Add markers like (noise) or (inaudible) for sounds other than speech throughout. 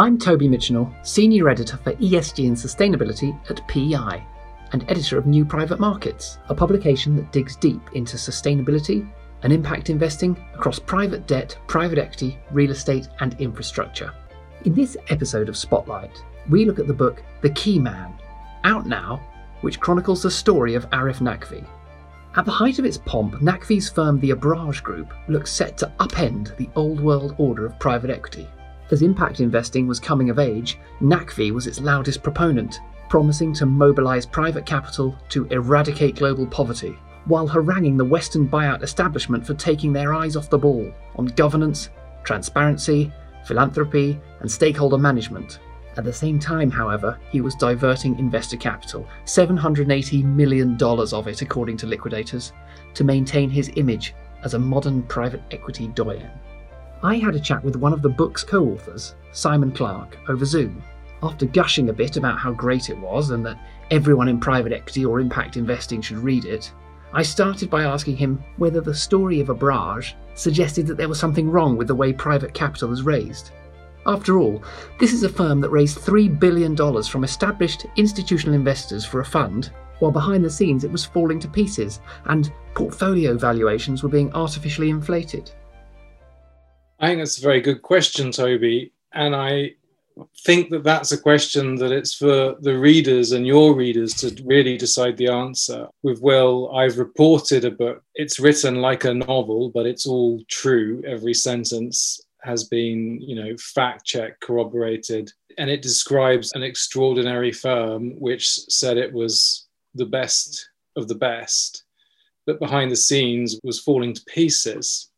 I'm Toby Mitchenall, Senior Editor for ESG and Sustainability at PEI, and editor of New Private Markets, a publication that digs deep into sustainability and impact investing across private debt, private equity, real estate, and infrastructure. In this episode of Spotlight, we look at the book The Key Man, out now, which chronicles the story of Arif Naqvi. At the height of its pomp, Naqvi's firm, the Abraj Group, looks set to upend the old world order of private equity. As impact investing was coming of age, Naqvi was its loudest proponent, promising to mobilize private capital to eradicate global poverty, while haranguing the Western buyout establishment for taking their eyes off the ball on governance, transparency, philanthropy, and stakeholder management. At the same time, however, he was diverting investor capital, $780 million of it, according to liquidators, to maintain his image as a modern private equity doyen. I had a chat with one of the book's co authors, Simon Clark, over Zoom. After gushing a bit about how great it was and that everyone in private equity or impact investing should read it, I started by asking him whether the story of Abraj suggested that there was something wrong with the way private capital is raised. After all, this is a firm that raised $3 billion from established institutional investors for a fund, while behind the scenes it was falling to pieces and portfolio valuations were being artificially inflated. I think that's a very good question, Toby. And I think that that's a question that it's for the readers and your readers to really decide the answer. With Will, I've reported a book. It's written like a novel, but it's all true. Every sentence has been, you know, fact checked, corroborated, and it describes an extraordinary firm which said it was the best of the best, but behind the scenes was falling to pieces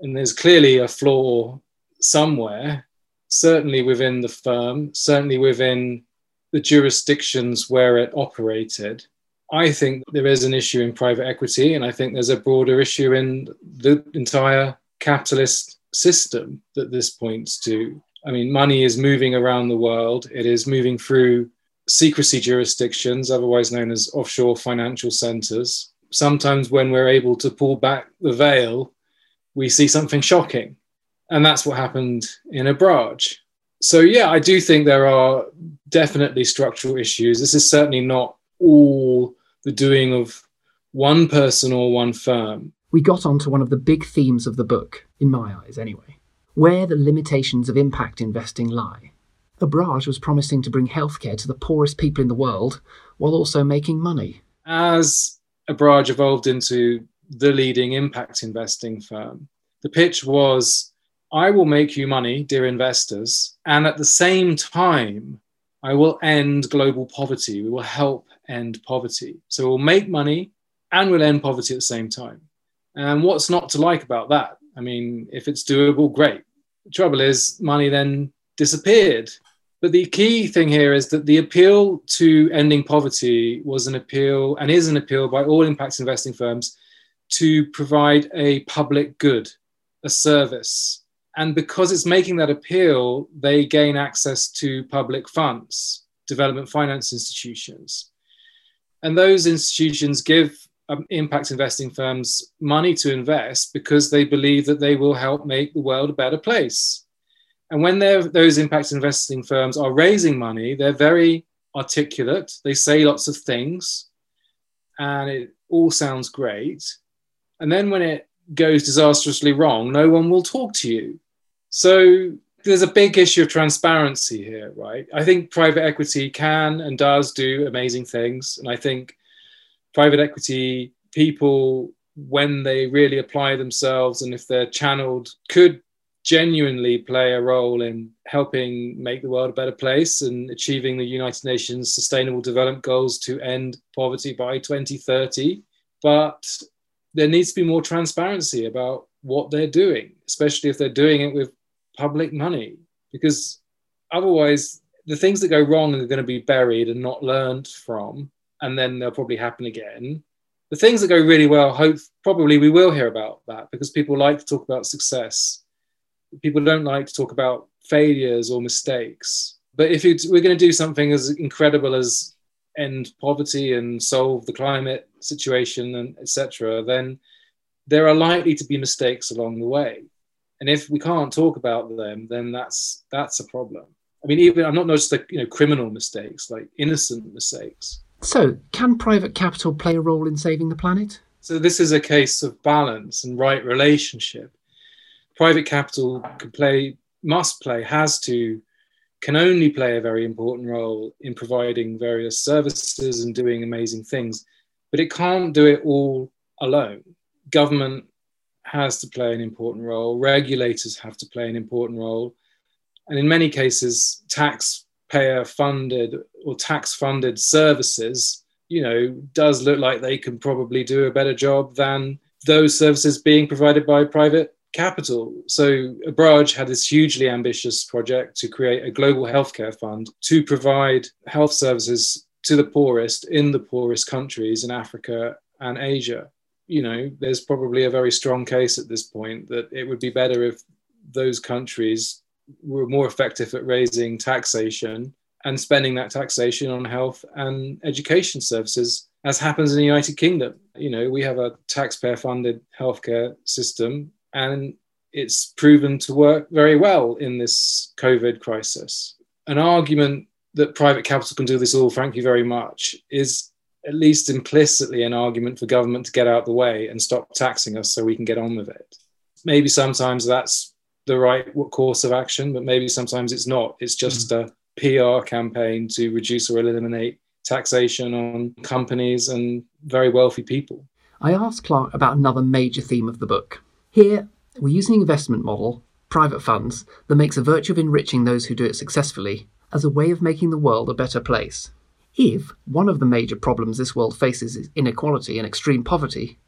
and there's clearly a flaw somewhere, certainly within the firm, certainly within the jurisdictions where it operated. I think there is an issue in private equity, and I think there's a broader issue in the entire capitalist system that this points to. I mean, money is moving around the world, it is moving through secrecy jurisdictions, otherwise known as offshore financial centers. Sometimes, when we're able to pull back the veil we see something shocking. And that's what happened in Abraj. So, yeah, I do think there are definitely structural issues. This is certainly not all the doing of one person or one firm. We got onto one of the big themes of the book, in my eyes anyway, where the limitations of impact investing lie. Abraj was promising to bring healthcare to the poorest people in the world while also making money. As Abraj evolved into the leading impact investing firm. The pitch was I will make you money, dear investors, and at the same time, I will end global poverty. We will help end poverty. So we'll make money and we'll end poverty at the same time. And what's not to like about that? I mean, if it's doable, great. The trouble is, money then disappeared. But the key thing here is that the appeal to ending poverty was an appeal and is an appeal by all impact investing firms to provide a public good, a service. And because it's making that appeal, they gain access to public funds, development finance institutions. And those institutions give um, impact investing firms money to invest because they believe that they will help make the world a better place. And when those impact investing firms are raising money, they're very articulate. They say lots of things, and it all sounds great. And then when it goes disastrously wrong, no one will talk to you. So there's a big issue of transparency here, right? I think private equity can and does do amazing things. And I think private equity people, when they really apply themselves and if they're channeled, could genuinely play a role in helping make the world a better place and achieving the United Nations Sustainable Development Goals to end poverty by 2030. But there needs to be more transparency about what they're doing, especially if they're doing it with public money, because otherwise the things that go wrong are going to be buried and not learned from, and then they'll probably happen again. The things that go really well, hope probably we will hear about that because people like to talk about success. People don't like to talk about failures or mistakes. But if we're going to do something as incredible as end poverty and solve the climate situation and etc then there are likely to be mistakes along the way and if we can't talk about them then that's that's a problem I mean, even I'm not just like you know criminal mistakes, like innocent mistakes. So, can private capital play a role in saving the planet? So this is a case of balance and right relationship. Private capital can play, must play, has to, can only play a very important role in providing various services and doing amazing things, but it can't do it all alone. Government has to play an important role. Regulators have to play an important role. And in many cases, taxpayer funded or tax funded services, you know, does look like they can probably do a better job than those services being provided by private capital. So Abraj had this hugely ambitious project to create a global healthcare fund to provide health services to the poorest in the poorest countries in Africa and Asia you know, there's probably a very strong case at this point that it would be better if those countries were more effective at raising taxation and spending that taxation on health and education services, as happens in the United Kingdom. You know, we have a taxpayer funded healthcare system and it's proven to work very well in this COVID crisis. An argument that private capital can do this all, frankly, very much is at least implicitly an argument for government to get out the way and stop taxing us so we can get on with it. Maybe sometimes that's the right course of action, but maybe sometimes it's not. It's just mm. a PR campaign to reduce or eliminate taxation on companies and very wealthy people. I asked Clark about another major theme of the book. Here, we're using an investment model, private funds, that makes a virtue of enriching those who do it successfully as a way of making the world a better place. If one of the major problems this world faces is inequality and extreme poverty,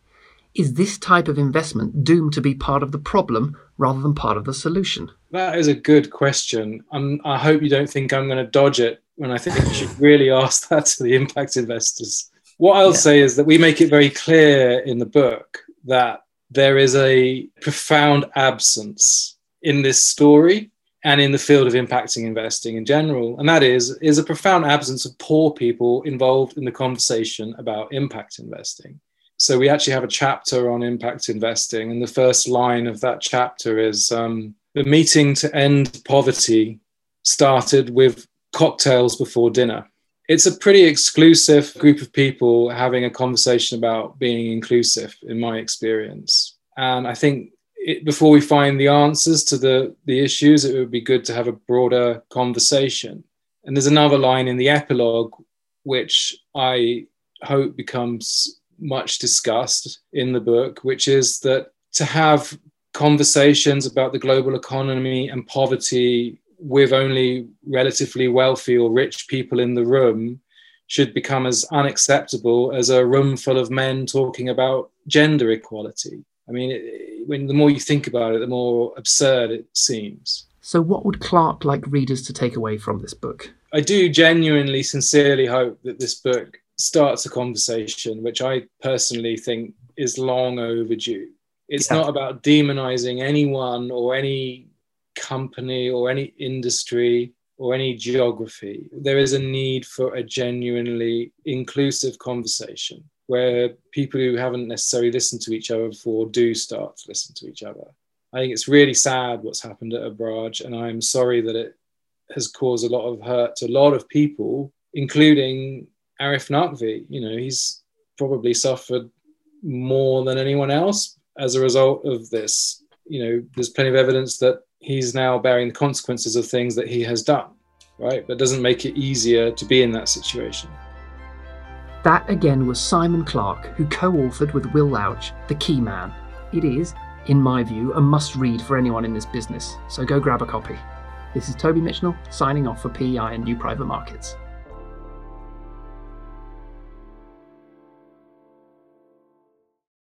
is this type of investment doomed to be part of the problem rather than part of the solution? That is a good question. I'm, I hope you don't think I'm going to dodge it when I think you should really (laughs) ask that to the impact investors. What I'll yeah. say is that we make it very clear in the book that there is a profound absence in this story and in the field of impacting investing in general. And that is is a profound absence of poor people involved in the conversation about impact investing. So we actually have a chapter on impact investing and the first line of that chapter is um, the meeting to end poverty started with cocktails before dinner. It's a pretty exclusive group of people having a conversation about being inclusive in my experience. And i think it, before we find the answers to the, the issues, it would be good to have a broader conversation. And there's another line in the epilogue, which I hope becomes much discussed in the book, which is that to have conversations about the global economy and poverty with only relatively wealthy or rich people in the room should become as unacceptable as a room full of men talking about gender equality. I mean, it, when the more you think about it, the more absurd it seems. So, what would Clark like readers to take away from this book? I do genuinely, sincerely hope that this book starts a conversation, which I personally think is long overdue. It's yeah. not about demonizing anyone or any company or any industry or any geography. There is a need for a genuinely inclusive conversation where people who haven't necessarily listened to each other before do start to listen to each other. I think it's really sad what's happened at Abraj, and I'm sorry that it has caused a lot of hurt to a lot of people, including Arif Naqvi. You know, he's probably suffered more than anyone else as a result of this. You know, there's plenty of evidence that he's now bearing the consequences of things that he has done, right? But doesn't make it easier to be in that situation. That again was Simon Clark, who co authored with Will Louch, The Key Man. It is, in my view, a must read for anyone in this business, so go grab a copy. This is Toby Mitchenall signing off for PEI and New Private Markets.